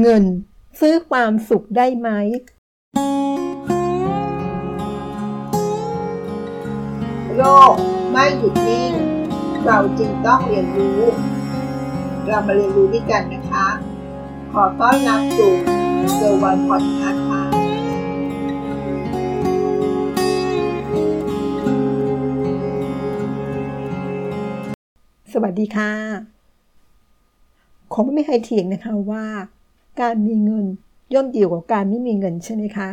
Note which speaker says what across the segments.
Speaker 1: เงินซื้อความสุขได้ไหม
Speaker 2: โลกไม่หยุดนิ่ง เราจึงต้องเรียนรู้ เรามาเรียนรู้ด้วยกันนะคะ ขอต้อนรับสู่เซอร์วันพอดคาส์ค่ะ
Speaker 1: สวัสดีค่ะ คงไม่มีใครเถียงนะคะว่า การมีเงินย่อมดีกว่าการไม่มีเงินใช่ไหมคะ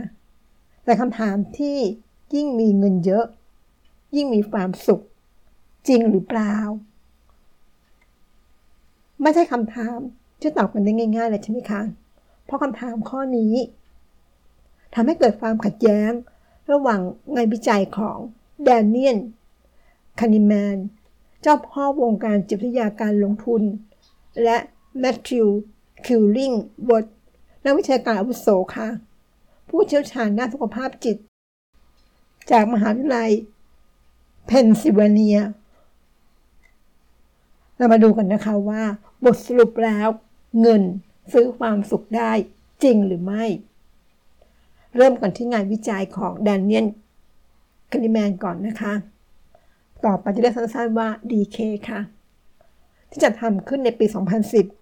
Speaker 1: แต่คำถามที่ยิ่งมีเงินเยอะ ยิ่งมีความสุข จริงหรือเปล่า ไม่ใช่คำถามที่ตอบกันได้ง่ายๆเลยใช่ไหมคะ เพราะคำถามข้อนี้ทำให้เกิดความขัดแย้ง ระหว่างงานวิจัยของแดเนียลคานิแมน เจ้าพ่อวงการจิตวิทยาการลงทุน และแมทธิว คิลลิงส์เวิร์ธ นักวิชาการอาวุโสค่ะ ผู้เชี่ยวชาญด้านสุขภาพจิต จากมหาวิทยาลัย เพนซิลเวเนีย เรามาดูกันนะคะว่า บทสรุปแล้ว เงินซื้อความสุขได้จริงหรือไม่ เริ่มกันที่งานวิจัยของแดนเนียลคานิแมนก่อนนะคะ ต่อไปจะเรียกสั้นๆว่า DK ค่ะ ที่จะทำขึ้นในปี 2010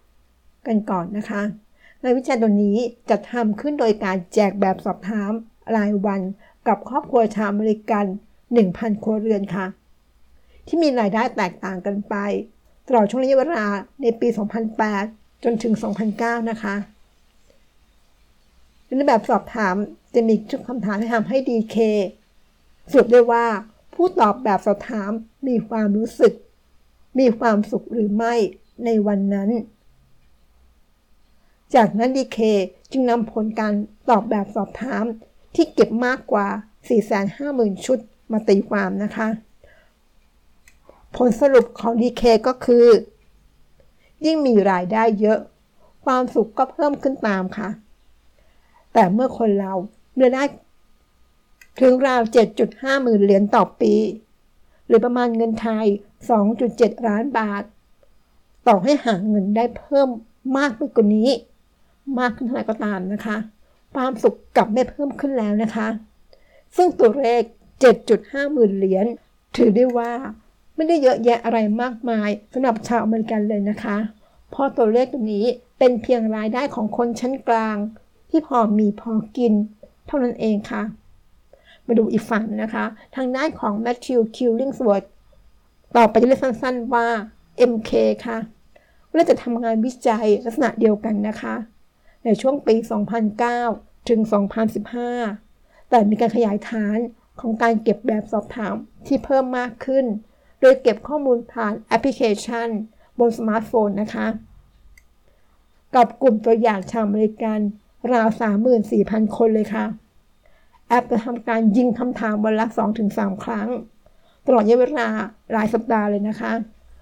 Speaker 1: กันก่อนนะคะงานวิจัยตัวนี้จะทำขึ้นโดยการแจกแบบสอบถามรายวันกับครอบครัวชาวอเมริกัน 1,000 ครัวเรือนค่ะ ที่มีรายได้แตกต่างกันไป ตลอดช่วงระยะเวลาในปี 2008 จนถึง 2009 นะคะในแบบสอบถามจะมีชุดคำถามที่ทำให้ DK สรุปได้ว่าผู้ตอบแบบสอบถามมีความรู้สึก มีความสุขหรือไม่ในวันนั้น จากนั้นดีเคจึงนำผลการตอบแบบสอบถาม ที่เก็บมากกว่า 450,000 ชุดมาตีความนะคะ ผลสรุปของดีเคก็คือ ยิ่งมีรายได้เยอะ ความสุขก็เพิ่มขึ้นตามค่ะ แต่เมื่อคนเราเมื่อได้ถึงราว 7.5 หมื่นเหรียญต่อปี หรือประมาณเงินไทย 2.7 ล้านบาท ต่อให้หาเงินได้เพิ่มมากไปกว่านี้ มากขึ้นเท่าไหร่ก็ตามนะคะ ความสุขกลับไม่เพิ่มขึ้นแล้วนะคะ ซึ่งตัวเลข 7.5 หมื่นเหรียญถือได้ว่าไม่ได้เยอะแยะอะไรมากมายสำหรับชาวอเมริกันเลยนะคะ เพราะตัวเลขตัวนี้เป็นเพียงรายได้ของคนชั้นกลาง ที่พอมีพอกิน เท่านั้นเองค่ะ มาดูอีกฝั่งนะคะ ทางด้านของแมทธิวคิวลิงสวอร์ดต่อไปเรียกสั้นๆว่า MK ค่ะเราจะทำงานวิจัยลักษณะเดียวกันนะคะ ในช่วงปี 2009 ถึง 2015 แต่มีการขยายฐานของการเก็บแบบสอบถามที่เพิ่มมากขึ้น โดยเก็บข้อมูลผ่านแอปพลิเคชัน บนสมาร์ทโฟนนะคะ กับกลุ่มตัวอย่างชาวอเมริกันราว 34,000 คนเลยค่ะ แอปจะทำการยิงคำถามวันละ 2-3 ครั้ง ตลอดระยะเวลาหลายสัปดาห์เลยนะคะ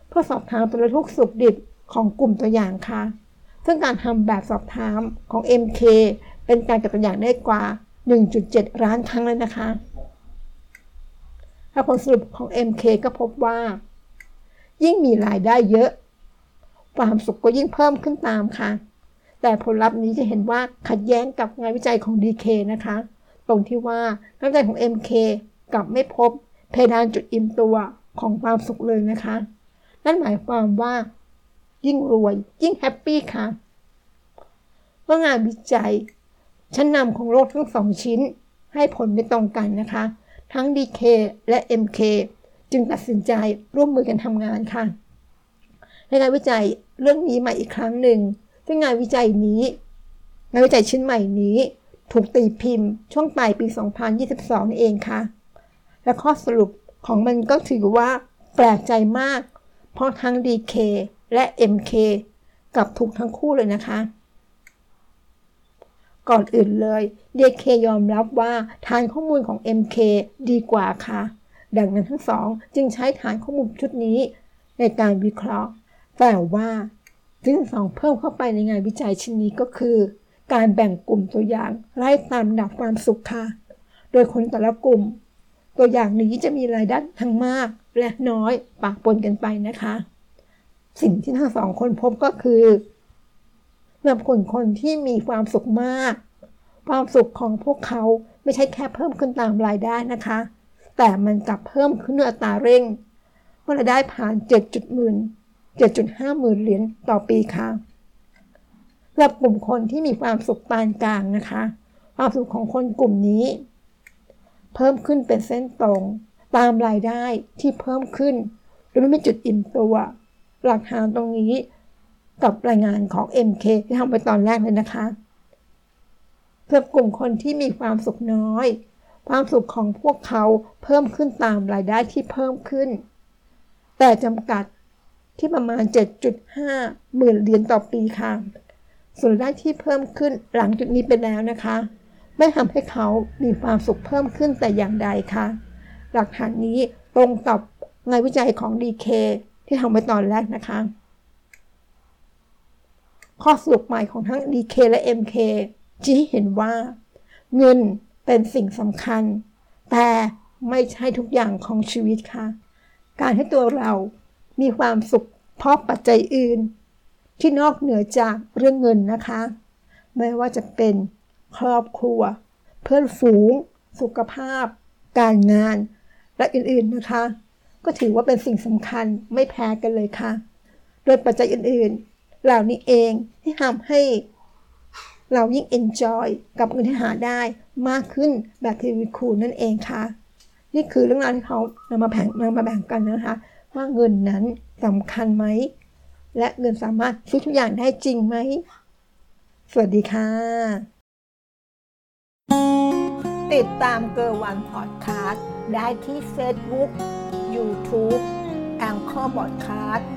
Speaker 1: เพื่อสอบถามสารทุกข์สุขดิบของกลุ่มตัวอย่างค่ะ ซึ่งการทำแบบสอบถามของ MK เป็นการเก็บตัวอย่างได้กว่า 1.7 ล้านครั้งเลยนะคะถ้าผลสรุปของ MK ก็พบว่า ยิ่งมีรายได้เยอะ ความสุขก็ยิ่งเพิ่มขึ้นตามค่ะ แต่ผลลัพธ์นี้จะเห็นว่าขัดแย้งกับงานวิจัยของ DK นะคะ ตรงที่ว่างานวิจัยของ MK กลับไม่พบเพดานจุดอิ่มตัวของความสุขเลยนะคะ นั่นหมายความว่า ยิ่งรวย ยิ่งแฮปปี้ค่ะ เมื่องานวิจัย ชั้นนำของโลกทั้งสองชิ้น ให้ผลไม่ตรงกันนะคะ ทั้ง DK และ MK จึงตัดสินใจร่วมมือกันทำงานค่ะในงานวิจัยเรื่องนี้มาอีกครั้งหนึ่ง ซึ่งงานวิจัยนี้ งานวิจัยชิ้นใหม่นี้ ถูกตีพิมพ์ ช่วงปลายปี 2022นี่เองค่ะ และข้อสรุปของมันก็ถือว่าแปลกใจมาก เพราะทั้ง DK และ MK กับถูกทั้งคู่เลยนะคะ ก่อนอื่นเลย DK ยอมรับว่าฐานข้อมูลของ MK ดีกว่าค่ะ ดังนั้นทั้งสองจึงใช้ฐานข้อมูลชุดนี้ในการวิเคราะห์ แต่ว่าที่ทั้งสองเพิ่มเข้าไปในงานวิจัยชิ้นนี้ก็คือ การแบ่งกลุ่มตัวอย่างไล่ตามดับความสุขค่ะ โดยคนแต่ละกลุ่ม ตัวอย่างนี้จะมีรายได้ทั้งมากและน้อยปะปนกันไปนะคะ สิ่งที่ทั้งสองคนพบก็คือสำหรับคนคนที่มีความสุขมาก ความสุขของพวกเขาไม่ใช่แค่เพิ่มขึ้นตามรายได้นะคะ แต่มันกลับเพิ่มขึ้นด้วยอัตราเร่งเมื่อรายได้ผ่าน7.0หมื่น7.5 หมื่นเหรียญต่อปีค่ะสำหรับกลุ่มคนที่มีความสุขปานกลางนะคะ ความสุขของคนกลุ่มนี้ เพิ่มขึ้นเป็นเส้นตรง ตามรายได้ที่เพิ่มขึ้นโดยไม่มีจุดอิ่มตัว หลักฐานตรงนี้กับรายงานของ MK ที่ทำไปตอนแรกเลยนะคะสำหรับกลุ่มคนที่มีความสุขน้อย ความสุขของพวกเขาเพิ่มขึ้นตามรายได้ที่เพิ่มขึ้น แต่จำกัดที่ประมาณ 7.5 หมื่นเหรียญต่อปีค่ะ ส่วนรายได้ที่เพิ่มขึ้นหลังจุดนี้ไปแล้วนะคะ ไม่ทำให้เขามีความสุขเพิ่มขึ้นแต่อย่างใดค่ะ หลักฐานนี้ตรงกับงานวิจัยของ DK ที่ทำไปตอนแรกนะคะ ข้อสรุปใหม่ของทั้ง DK และ MK ชี้เห็นว่า เงินเป็นสิ่งสำคัญ แต่ไม่ใช่ทุกอย่างของชีวิตค่ะ การให้ตัวเรามีความสุขเพราะปัจจัยอื่น ที่นอกเหนือจากเรื่องเงินนะคะ ไม่ว่าจะเป็นครอบครัว เพื่อนฝูง สุขภาพ การงาน และอื่นๆนะคะ ก็ถือว่าเป็นสิ่งสำคัญไม่แพ้กันเลยค่ะ โดยปัจจัยอื่นๆ เหล่านี้เองที่ทำให้เรายิ่ง enjoy กับเงินที่หาได้มากขึ้นแบบทีวีคูณนั่นเองค่ะ นี่คือเรื่องราวที่เขานำมาแบ่งนำมาแบ่งกันนะคะ ว่าเงินนั้นสำคัญไหม และเงินสามารถซื้อทุกอย่างได้จริงไหม สวัสดีค่ะ ติดตามเกอร์วันพอดคาสต์ได้ที่ Facebook YouTube แองเคอร์บอดคาสต์